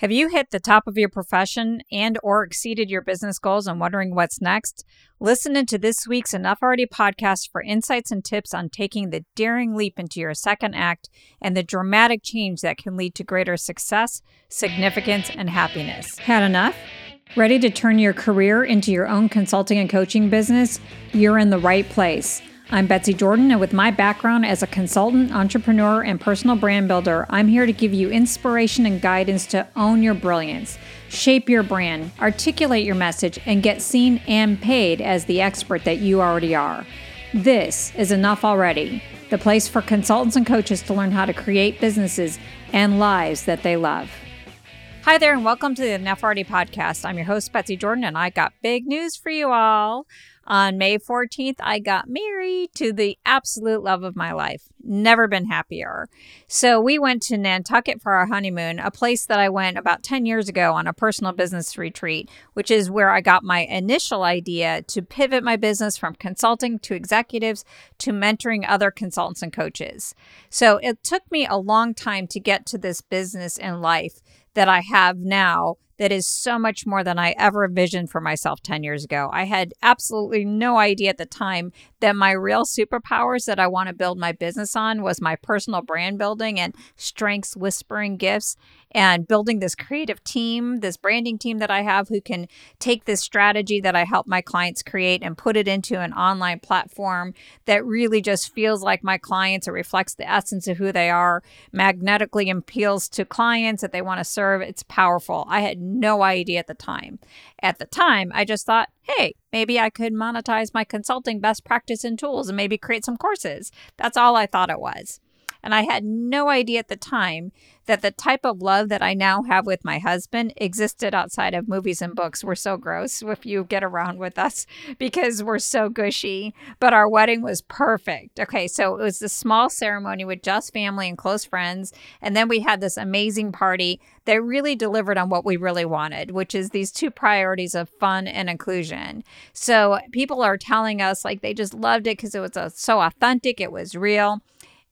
Have you hit the top of your profession and or exceeded your business goals and wondering what's next? Listen into this week's Enough Already podcast for insights and tips on taking the daring leap into your second act and the dramatic change that can lead to greater success, significance, and happiness. Had enough? Ready to turn your career into your own consulting and coaching business? You're in the right place. I'm Betsy Jordan, and with my background as a consultant, entrepreneur, and personal brand builder, I'm here to give you inspiration and guidance to own your brilliance, shape your brand, articulate your message, and get seen and paid as the expert that you already are. This is Enough Already, the place for consultants and coaches to learn how to create businesses and lives that they love. Hi there, and welcome to the Enough Already podcast. I'm your host, Betsy Jordan, and I got big news for you all. On May 14th, I got married to the absolute love of my life. Never been happier. So we went to Nantucket for our honeymoon, a place that I went about 10 years ago on a personal business retreat, which is where I got my initial idea to pivot my business from consulting to executives to mentoring other consultants and coaches. So it took me a long time to get to this business and life that I have now that is so much more than I ever envisioned for myself 10 years ago. I had absolutely no idea at the time that my real superpowers that I want to build my business on was my personal brand building and strengths whispering gifts and building this creative team, this branding team that I have who can take this strategy that I help my clients create and put it into an online platform that really just feels like my clients. It reflects the essence of who they are, magnetically appeals to clients that they want to serve. It's powerful. I had no idea at the time. At the time, I just thought, hey, maybe I could monetize my consulting best practice and tools and maybe create some courses. That's all I thought it was. And I had no idea at the time that the type of love that I now have with my husband existed outside of movies and books. We're so gross if you get around with us because we're so gushy. But our wedding was perfect. Okay, so it was a small ceremony with just family and close friends. And then we had this amazing party that really delivered on what we really wanted, which is these two priorities of fun and inclusion. So people are telling us like they just loved it because it was a, so authentic, it was real.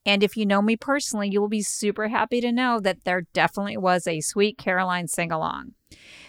And if you know me personally, you will be super happy to know that there definitely was a Sweet Caroline sing along.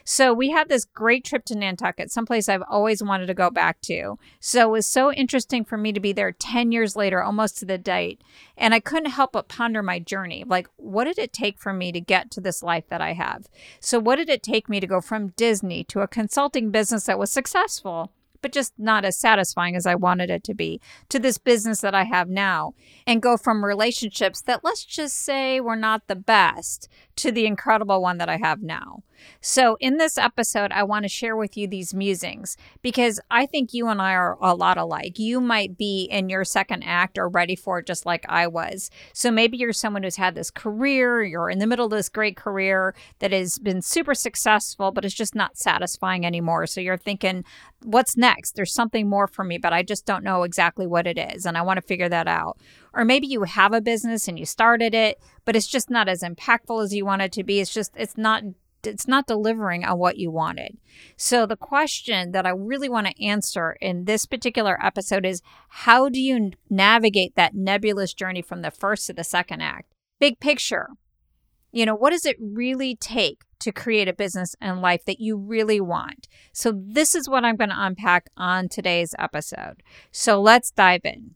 So we had this great trip to Nantucket, someplace I've always wanted to go back to. So it was so interesting for me to be there 10 years later, almost to the date. And I couldn't help but ponder my journey. Like, what did it take for me to get to this life that I have? So, what did it take me to go from Disney to a consulting business that was successful? But just not as satisfying as I wanted it to be, to this business that I have now, and go from relationships that let's just say were not the best to the incredible one that I have now. So, in this episode, I want to share with you these musings because I think you and I are a lot alike. You might be in your second act or ready for it just like I was. So, maybe you're someone who's had this career, you're in the middle of this great career that has been super successful, but it's just not satisfying anymore. So, you're thinking, what's next? There's something more for me, but I just don't know exactly what it is. And I want to figure that out. Or maybe you have a business and you started it, but it's just not as impactful as you want it to be. It's just, it's not it's not delivering on what you wanted. So the question that I really want to answer in this particular episode is how do you navigate that nebulous journey from the first to the second act? Big picture. You know, what does it really take to create a business and life that you really want? So this is what I'm going to unpack on today's episode. So let's dive in.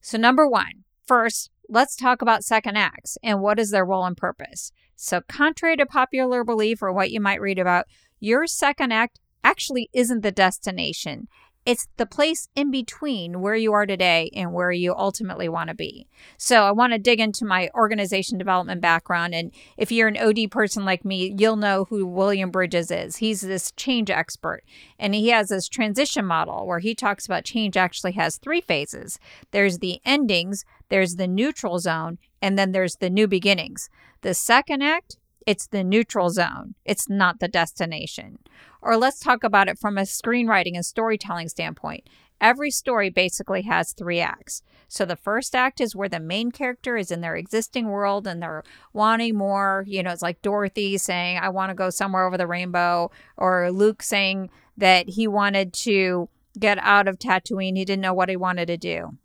So, number one, first, let's talk about second acts and what is their role and purpose. So, contrary to popular belief or what you might read about, your second act actually isn't the destination. It's the place in between where you are today and where you ultimately want to be. So, I want to dig into my organization development background. And if you're an OD person like me, you'll know who William Bridges is. He's this change expert, and he has this transition model where he talks about change actually has three phases there's the endings, there's the neutral zone, and then there's the new beginnings. The second act it's the neutral zone, it's not the destination. Or let's talk about it from a screenwriting and storytelling standpoint. Every story basically has three acts. So the first act is where the main character is in their existing world and they're wanting more. You know, it's like Dorothy saying, I want to go somewhere over the rainbow, or Luke saying that he wanted to get out of Tatooine. He didn't know what he wanted to do.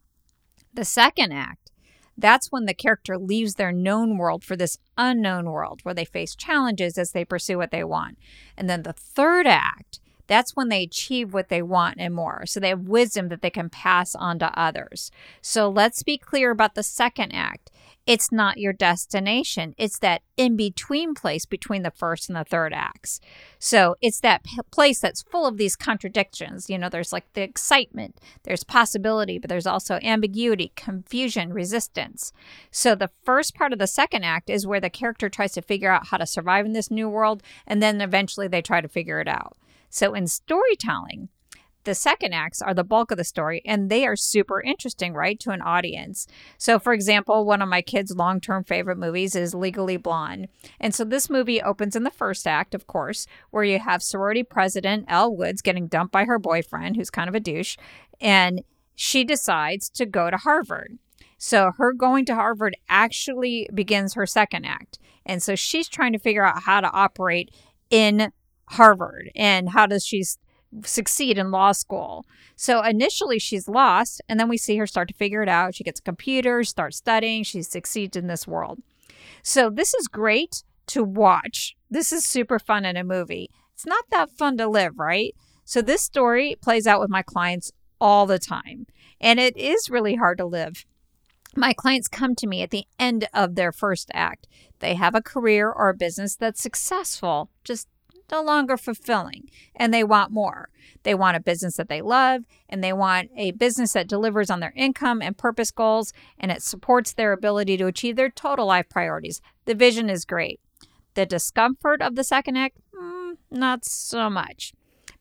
The second act That's when the character leaves their known world for this unknown world where they face challenges as they pursue what they want. And then the third act, that's when they achieve what they want and more. So they have wisdom that they can pass on to others. So let's be clear about the second act. It's not your destination. It's that in between place between the first and the third acts. So it's that p- place that's full of these contradictions. You know, there's like the excitement, there's possibility, but there's also ambiguity, confusion, resistance. So the first part of the second act is where the character tries to figure out how to survive in this new world, and then eventually they try to figure it out. So in storytelling, the second acts are the bulk of the story and they are super interesting, right, to an audience. So, for example, one of my kids' long term favorite movies is Legally Blonde. And so this movie opens in the first act, of course, where you have sorority president Elle Woods getting dumped by her boyfriend, who's kind of a douche, and she decides to go to Harvard. So, her going to Harvard actually begins her second act. And so she's trying to figure out how to operate in Harvard and how does she succeed in law school. So initially she's lost, and then we see her start to figure it out. She gets a computer, starts studying, she succeeds in this world. So this is great to watch. This is super fun in a movie. It's not that fun to live, right? So this story plays out with my clients all the time, and it is really hard to live. My clients come to me at the end of their first act. They have a career or a business that's successful, just no longer fulfilling and they want more. They want a business that they love and they want a business that delivers on their income and purpose goals and it supports their ability to achieve their total life priorities. The vision is great. The discomfort of the second act, mm, not so much.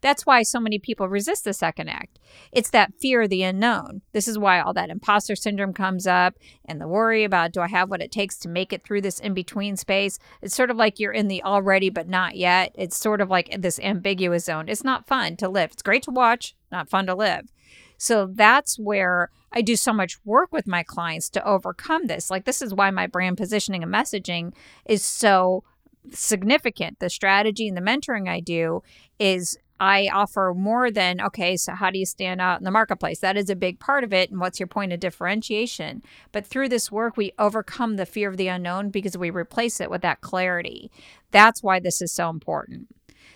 That's why so many people resist the second act. It's that fear of the unknown. This is why all that imposter syndrome comes up and the worry about do I have what it takes to make it through this in between space? It's sort of like you're in the already but not yet. It's sort of like this ambiguous zone. It's not fun to live. It's great to watch, not fun to live. So that's where I do so much work with my clients to overcome this. Like, this is why my brand positioning and messaging is so significant. The strategy and the mentoring I do is I offer more than, okay, so how do you stand out in the marketplace? That is a big part of it. And what's your point of differentiation? But through this work, we overcome the fear of the unknown because we replace it with that clarity. That's why this is so important.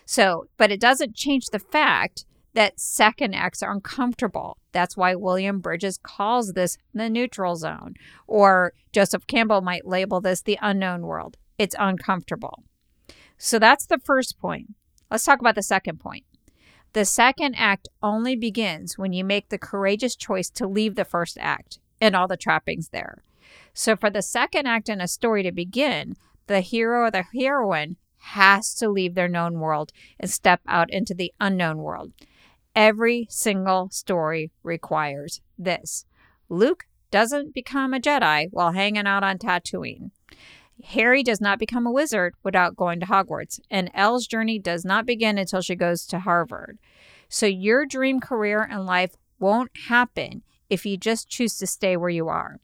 So, but it doesn't change the fact that second acts are uncomfortable. That's why William Bridges calls this the neutral zone, or Joseph Campbell might label this the unknown world. It's uncomfortable. So that's the first point. Let's talk about the second point. The second act only begins when you make the courageous choice to leave the first act and all the trappings there. So, for the second act in a story to begin, the hero or the heroine has to leave their known world and step out into the unknown world. Every single story requires this. Luke doesn't become a Jedi while hanging out on Tatooine. Harry does not become a wizard without going to Hogwarts, and Elle's journey does not begin until she goes to Harvard. So, your dream career and life won't happen if you just choose to stay where you are.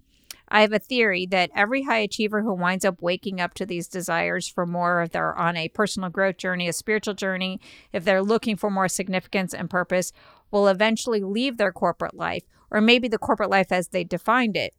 I have a theory that every high achiever who winds up waking up to these desires for more, if they're on a personal growth journey, a spiritual journey, if they're looking for more significance and purpose, will eventually leave their corporate life, or maybe the corporate life as they defined it,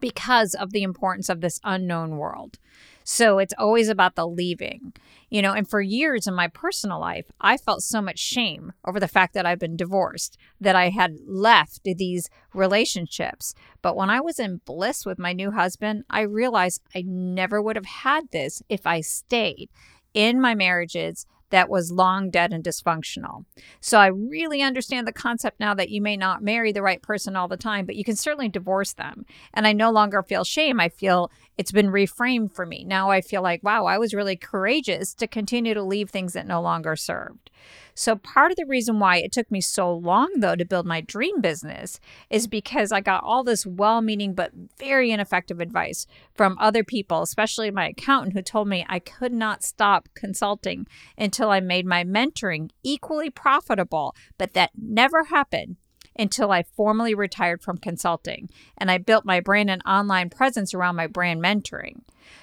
because of the importance of this unknown world. So it's always about the leaving, you know. And for years in my personal life, I felt so much shame over the fact that I've been divorced, that I had left these relationships. But when I was in bliss with my new husband, I realized I never would have had this if I stayed in my marriages that was long dead and dysfunctional. So I really understand the concept now that you may not marry the right person all the time, but you can certainly divorce them. And I no longer feel shame. I feel it's been reframed for me. Now I feel like, wow, I was really courageous to continue to leave things that no longer served. So, part of the reason why it took me so long, though, to build my dream business is because I got all this well meaning but very ineffective advice from other people, especially my accountant, who told me I could not stop consulting until I made my mentoring equally profitable. But that never happened until I formally retired from consulting and I built my brand and online presence around my brand mentoring.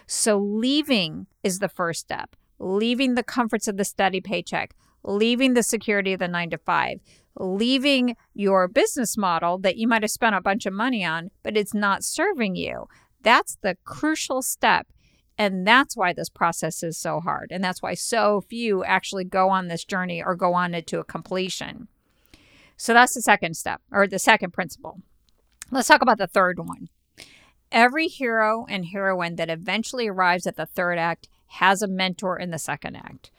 So, leaving is the first step, leaving the comforts of the steady paycheck, leaving the security of the nine to five, leaving your business model that you might have spent a bunch of money on, but it's not serving you. That's the crucial step. And that's why this process is so hard. And that's why so few actually go on this journey or go on it to a completion. So that's the second step or the second principle. Let's talk about the third one. Every hero and heroine that eventually arrives at the third act has a mentor in the second act.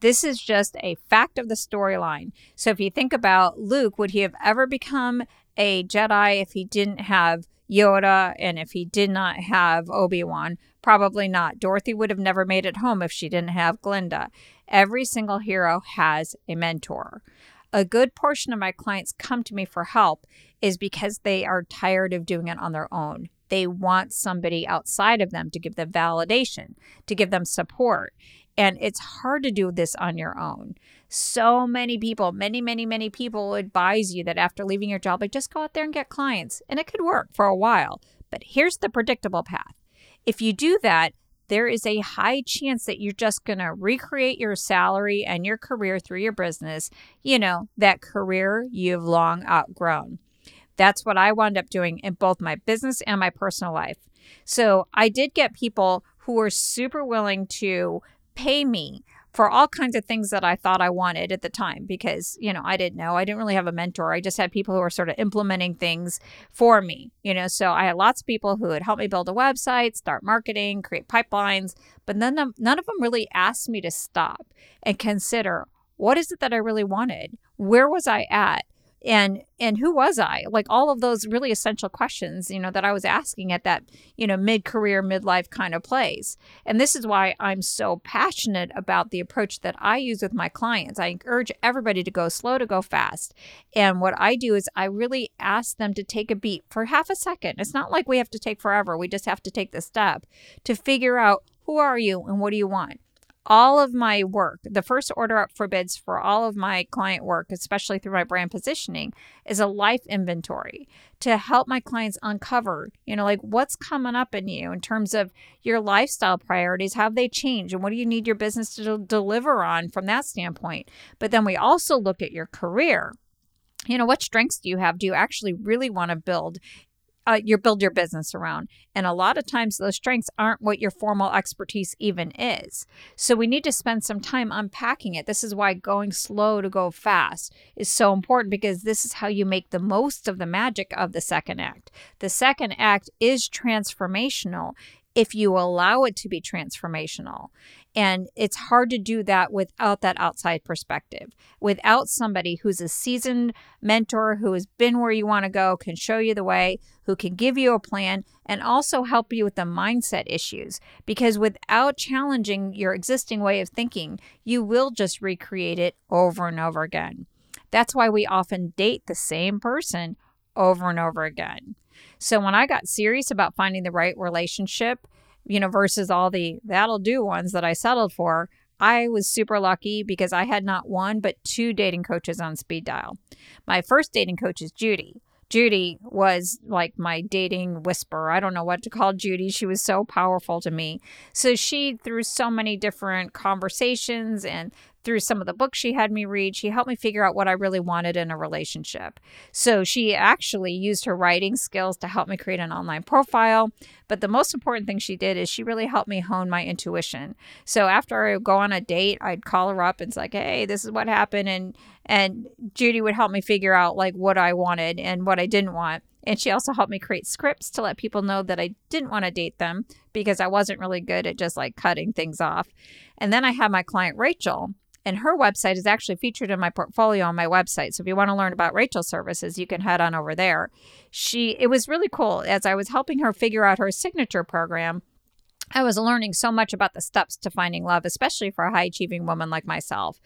This is just a fact of the storyline. So if you think about Luke, would he have ever become a Jedi if he didn't have Yoda and if he did not have Obi-Wan? Probably not. Dorothy would have never made it home if she didn't have Glinda. Every single hero has a mentor. A good portion of my clients come to me for help is because they are tired of doing it on their own. They want somebody outside of them to give them validation, to give them support. And it's hard to do this on your own. So many people, many, many, many people advise you that after leaving your job, like just go out there and get clients. And it could work for a while. But here's the predictable path. If you do that, there is a high chance that you're just going to recreate your salary and your career through your business, you know, that career you've long outgrown. That's what I wound up doing in both my business and my personal life. So I did get people who were super willing to pay me for all kinds of things that I thought I wanted at the time because, you know, I didn't know. I didn't really have a mentor. I just had people who were sort of implementing things for me, you know. So I had lots of people who would help me build a website, start marketing, create pipelines, but none of, none of them really asked me to stop and consider what is it that I really wanted? Where was I at? And and who was i? Like all of those really essential questions you know that i was asking at that you know mid-career midlife kind of place. And this is why i'm so passionate about the approach that i use with my clients. I encourage everybody to go slow to go fast. And what i do is i really ask them to take a beat for half a second. It's not like we have to take forever. We just have to take the step to figure out who are you and what do you want all of my work, the first order up for bids for all of my client work, especially through my brand positioning, is a life inventory to help my clients uncover, you know, like what's coming up in you in terms of your lifestyle priorities, have they changed, and what do you need your business to deliver on from that standpoint. But then we also look at your career you know what strengths do you have do you actually really want to build uh, you build your business around. And a lot of times, those strengths aren't what your formal expertise even is. So, we need to spend some time unpacking it. This is why going slow to go fast is so important because this is how you make the most of the magic of the second act. The second act is transformational if you allow it to be transformational. And it's hard to do that without that outside perspective, without somebody who's a seasoned mentor who has been where you want to go, can show you the way, who can give you a plan, and also help you with the mindset issues. Because without challenging your existing way of thinking, you will just recreate it over and over again. That's why we often date the same person over and over again. So when I got serious about finding the right relationship, you know, versus all the that'll do ones that I settled for, I was super lucky because I had not one but two dating coaches on speed dial. My first dating coach is Judy. Judy was like my dating whisperer. I don't know what to call Judy. She was so powerful to me. So she, through so many different conversations and through some of the books she had me read, she helped me figure out what I really wanted in a relationship. So she actually used her writing skills to help me create an online profile. But the most important thing she did is she really helped me hone my intuition. So after I would go on a date, I'd call her up and it's like, hey, this is what happened. And and Judy would help me figure out like what I wanted and what I didn't want. And she also helped me create scripts to let people know that I didn't want to date them because I wasn't really good at just like cutting things off. And then I had my client Rachel, and her website is actually featured in my portfolio on my website. So if you want to learn about Rachel's services, you can head on over there. She it was really cool as I was helping her figure out her signature program. I was learning so much about the steps to finding love, especially for a high achieving woman like myself.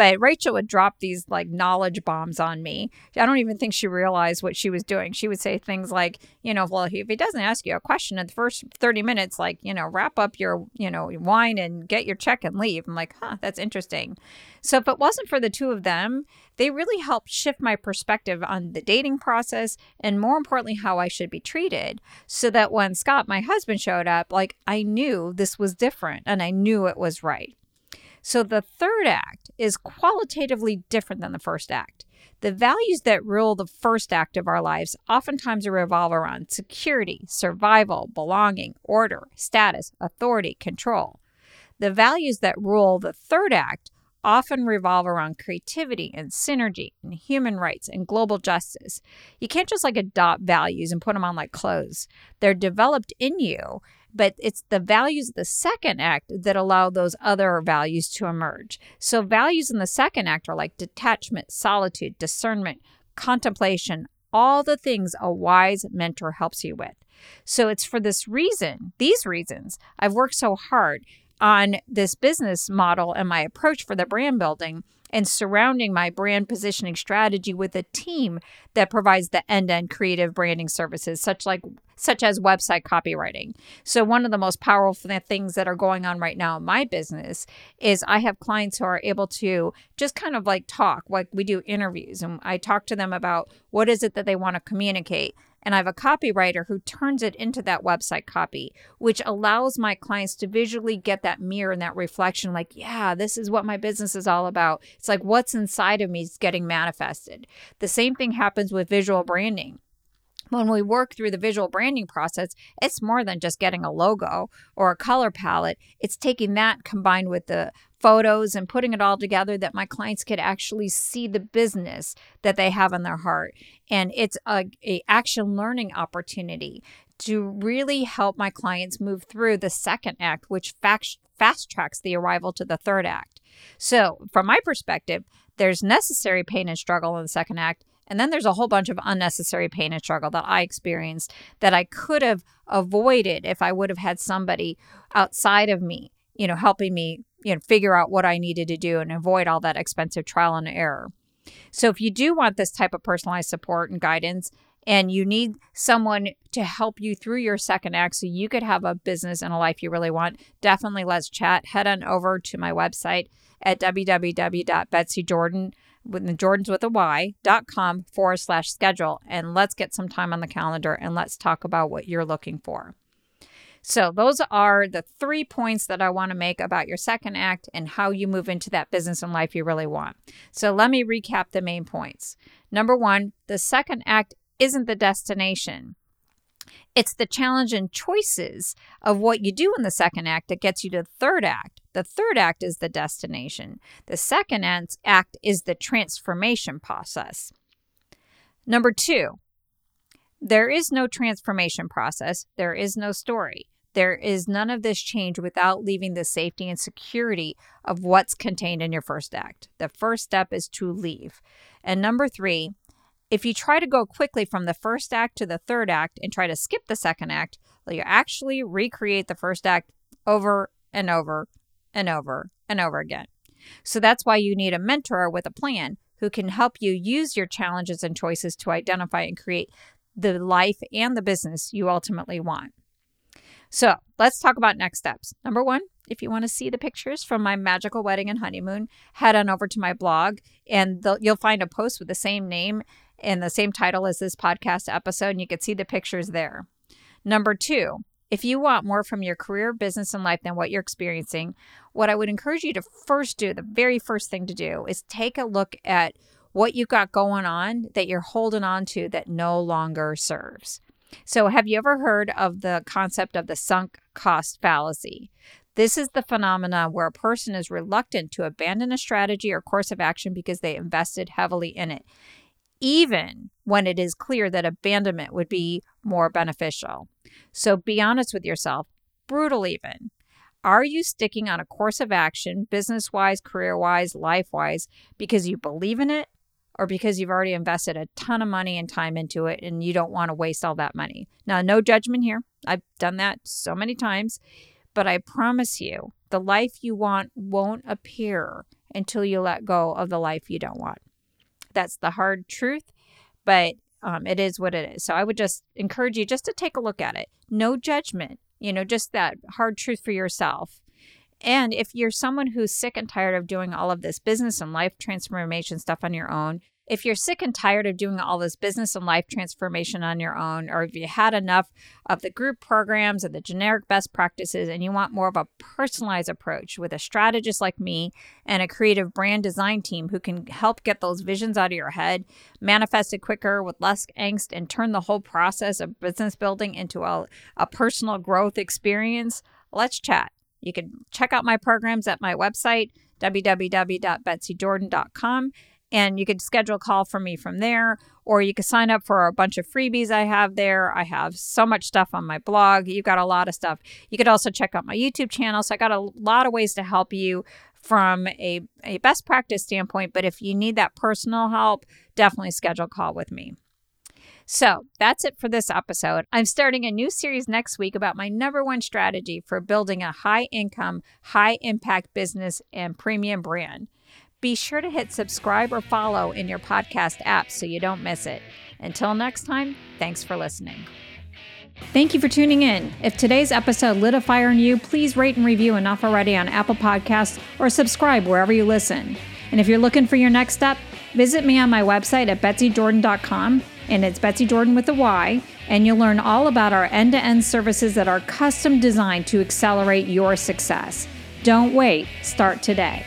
But Rachel would drop these like knowledge bombs on me. I don't even think she realized what she was doing. She would say things like, you know, well, if he doesn't ask you a question in the first 30 minutes, like, you know, wrap up your, you know, wine and get your check and leave. I'm like, huh, that's interesting. So if it wasn't for the two of them, they really helped shift my perspective on the dating process and more importantly, how I should be treated. So that when Scott, my husband, showed up, like I knew this was different and I knew it was right. So the third act is qualitatively different than the first act. The values that rule the first act of our lives oftentimes revolve around security, survival, belonging, order, status, authority, control. The values that rule the third act often revolve around creativity and synergy and human rights and global justice. You can't just like adopt values and put them on like clothes. They're developed in you but it's the values of the second act that allow those other values to emerge. So, values in the second act are like detachment, solitude, discernment, contemplation, all the things a wise mentor helps you with. So, it's for this reason, these reasons, I've worked so hard on this business model and my approach for the brand building and surrounding my brand positioning strategy with a team that provides the end-to-end creative branding services such like such as website copywriting. So one of the most powerful things that are going on right now in my business is I have clients who are able to just kind of like talk, like we do interviews and I talk to them about what is it that they want to communicate and I have a copywriter who turns it into that website copy, which allows my clients to visually get that mirror and that reflection like, yeah, this is what my business is all about. It's like what's inside of me is getting manifested. The same thing happens with visual branding when we work through the visual branding process, it's more than just getting a logo or a color palette. It's taking that combined with the photos and putting it all together that my clients could actually see the business that they have in their heart. And it's a, a action learning opportunity to really help my clients move through the second act, which fast, fast tracks the arrival to the third act. So, from my perspective, there's necessary pain and struggle in the second act, and then there's a whole bunch of unnecessary pain and struggle that I experienced that I could have avoided if I would have had somebody outside of me, you know, helping me, you know, figure out what I needed to do and avoid all that expensive trial and error. So if you do want this type of personalized support and guidance, and you need someone to help you through your second act so you could have a business and a life you really want, definitely let's chat. Head on over to my website at www.betsyjordan.com with the Jordans with a Y dot com forward slash schedule. And let's get some time on the calendar and let's talk about what you're looking for. So, those are the three points that I want to make about your second act and how you move into that business and life you really want. So, let me recap the main points. Number one, the second act isn't the destination. It's the challenge and choices of what you do in the second act that gets you to the third act. The third act is the destination. The second act is the transformation process. Number two, there is no transformation process, there is no story. There is none of this change without leaving the safety and security of what's contained in your first act. The first step is to leave. And number three, if you try to go quickly from the first act to the third act and try to skip the second act, you actually recreate the first act over and over and over and over again. So that's why you need a mentor with a plan who can help you use your challenges and choices to identify and create the life and the business you ultimately want. So let's talk about next steps. Number one, if you want to see the pictures from my magical wedding and honeymoon, head on over to my blog and you'll find a post with the same name and the same title as this podcast episode, and you can see the pictures there. Number two, if you want more from your career, business, and life than what you're experiencing, what I would encourage you to first do, the very first thing to do, is take a look at what you've got going on that you're holding on to that no longer serves. So, have you ever heard of the concept of the sunk cost fallacy? This is the phenomenon where a person is reluctant to abandon a strategy or course of action because they invested heavily in it even when it is clear that abandonment would be more beneficial. So be honest with yourself, brutal even. Are you sticking on a course of action, business wise, career wise, life wise, because you believe in it or because you've already invested a ton of money and time into it and you don't want to waste all that money? Now, no judgment here. I've done that so many times, but I promise you, the life you want won't appear until you let go of the life you don't want. That's the hard truth, but um, it is what it is. So I would just encourage you just to take a look at it. No judgment, you know, just that hard truth for yourself. And if you're someone who's sick and tired of doing all of this business and life transformation stuff on your own, If you're sick and tired of doing all this business and life transformation on your own, or if you had enough of the group programs and the generic best practices and you want more of a personalized approach with a strategist like me and a creative brand design team who can help get those visions out of your head, manifest it quicker with less angst, and turn the whole process of business building into a, a personal growth experience, let's chat. You can check out my programs at my website, www.betsyjordan.com and you could schedule a call for me from there or you can sign up for a bunch of freebies i have there. I have so much stuff on my blog. You got a lot of stuff. You could also check out my youtube channel. So i got a lot of ways to help you from a, a best practice standpoint but if you need that personal help definitely schedule a call with me. So that's it for this episode. I'm starting a new series next week about my number one strategy for building a high income, high impact business and premium brand. Be sure to hit subscribe or follow in your podcast app so you don't miss it. Until next time, thanks for listening. Thank you for tuning in. If today's episode lit a fire in you, please rate and review enough already on Apple Podcasts or subscribe wherever you listen. And if you're looking for your next step, visit me on my website at betsyjordan.com, and it's Betsy Jordan with a Y, and you'll learn all about our end to end services that are custom designed to accelerate your success. Don't wait, start today.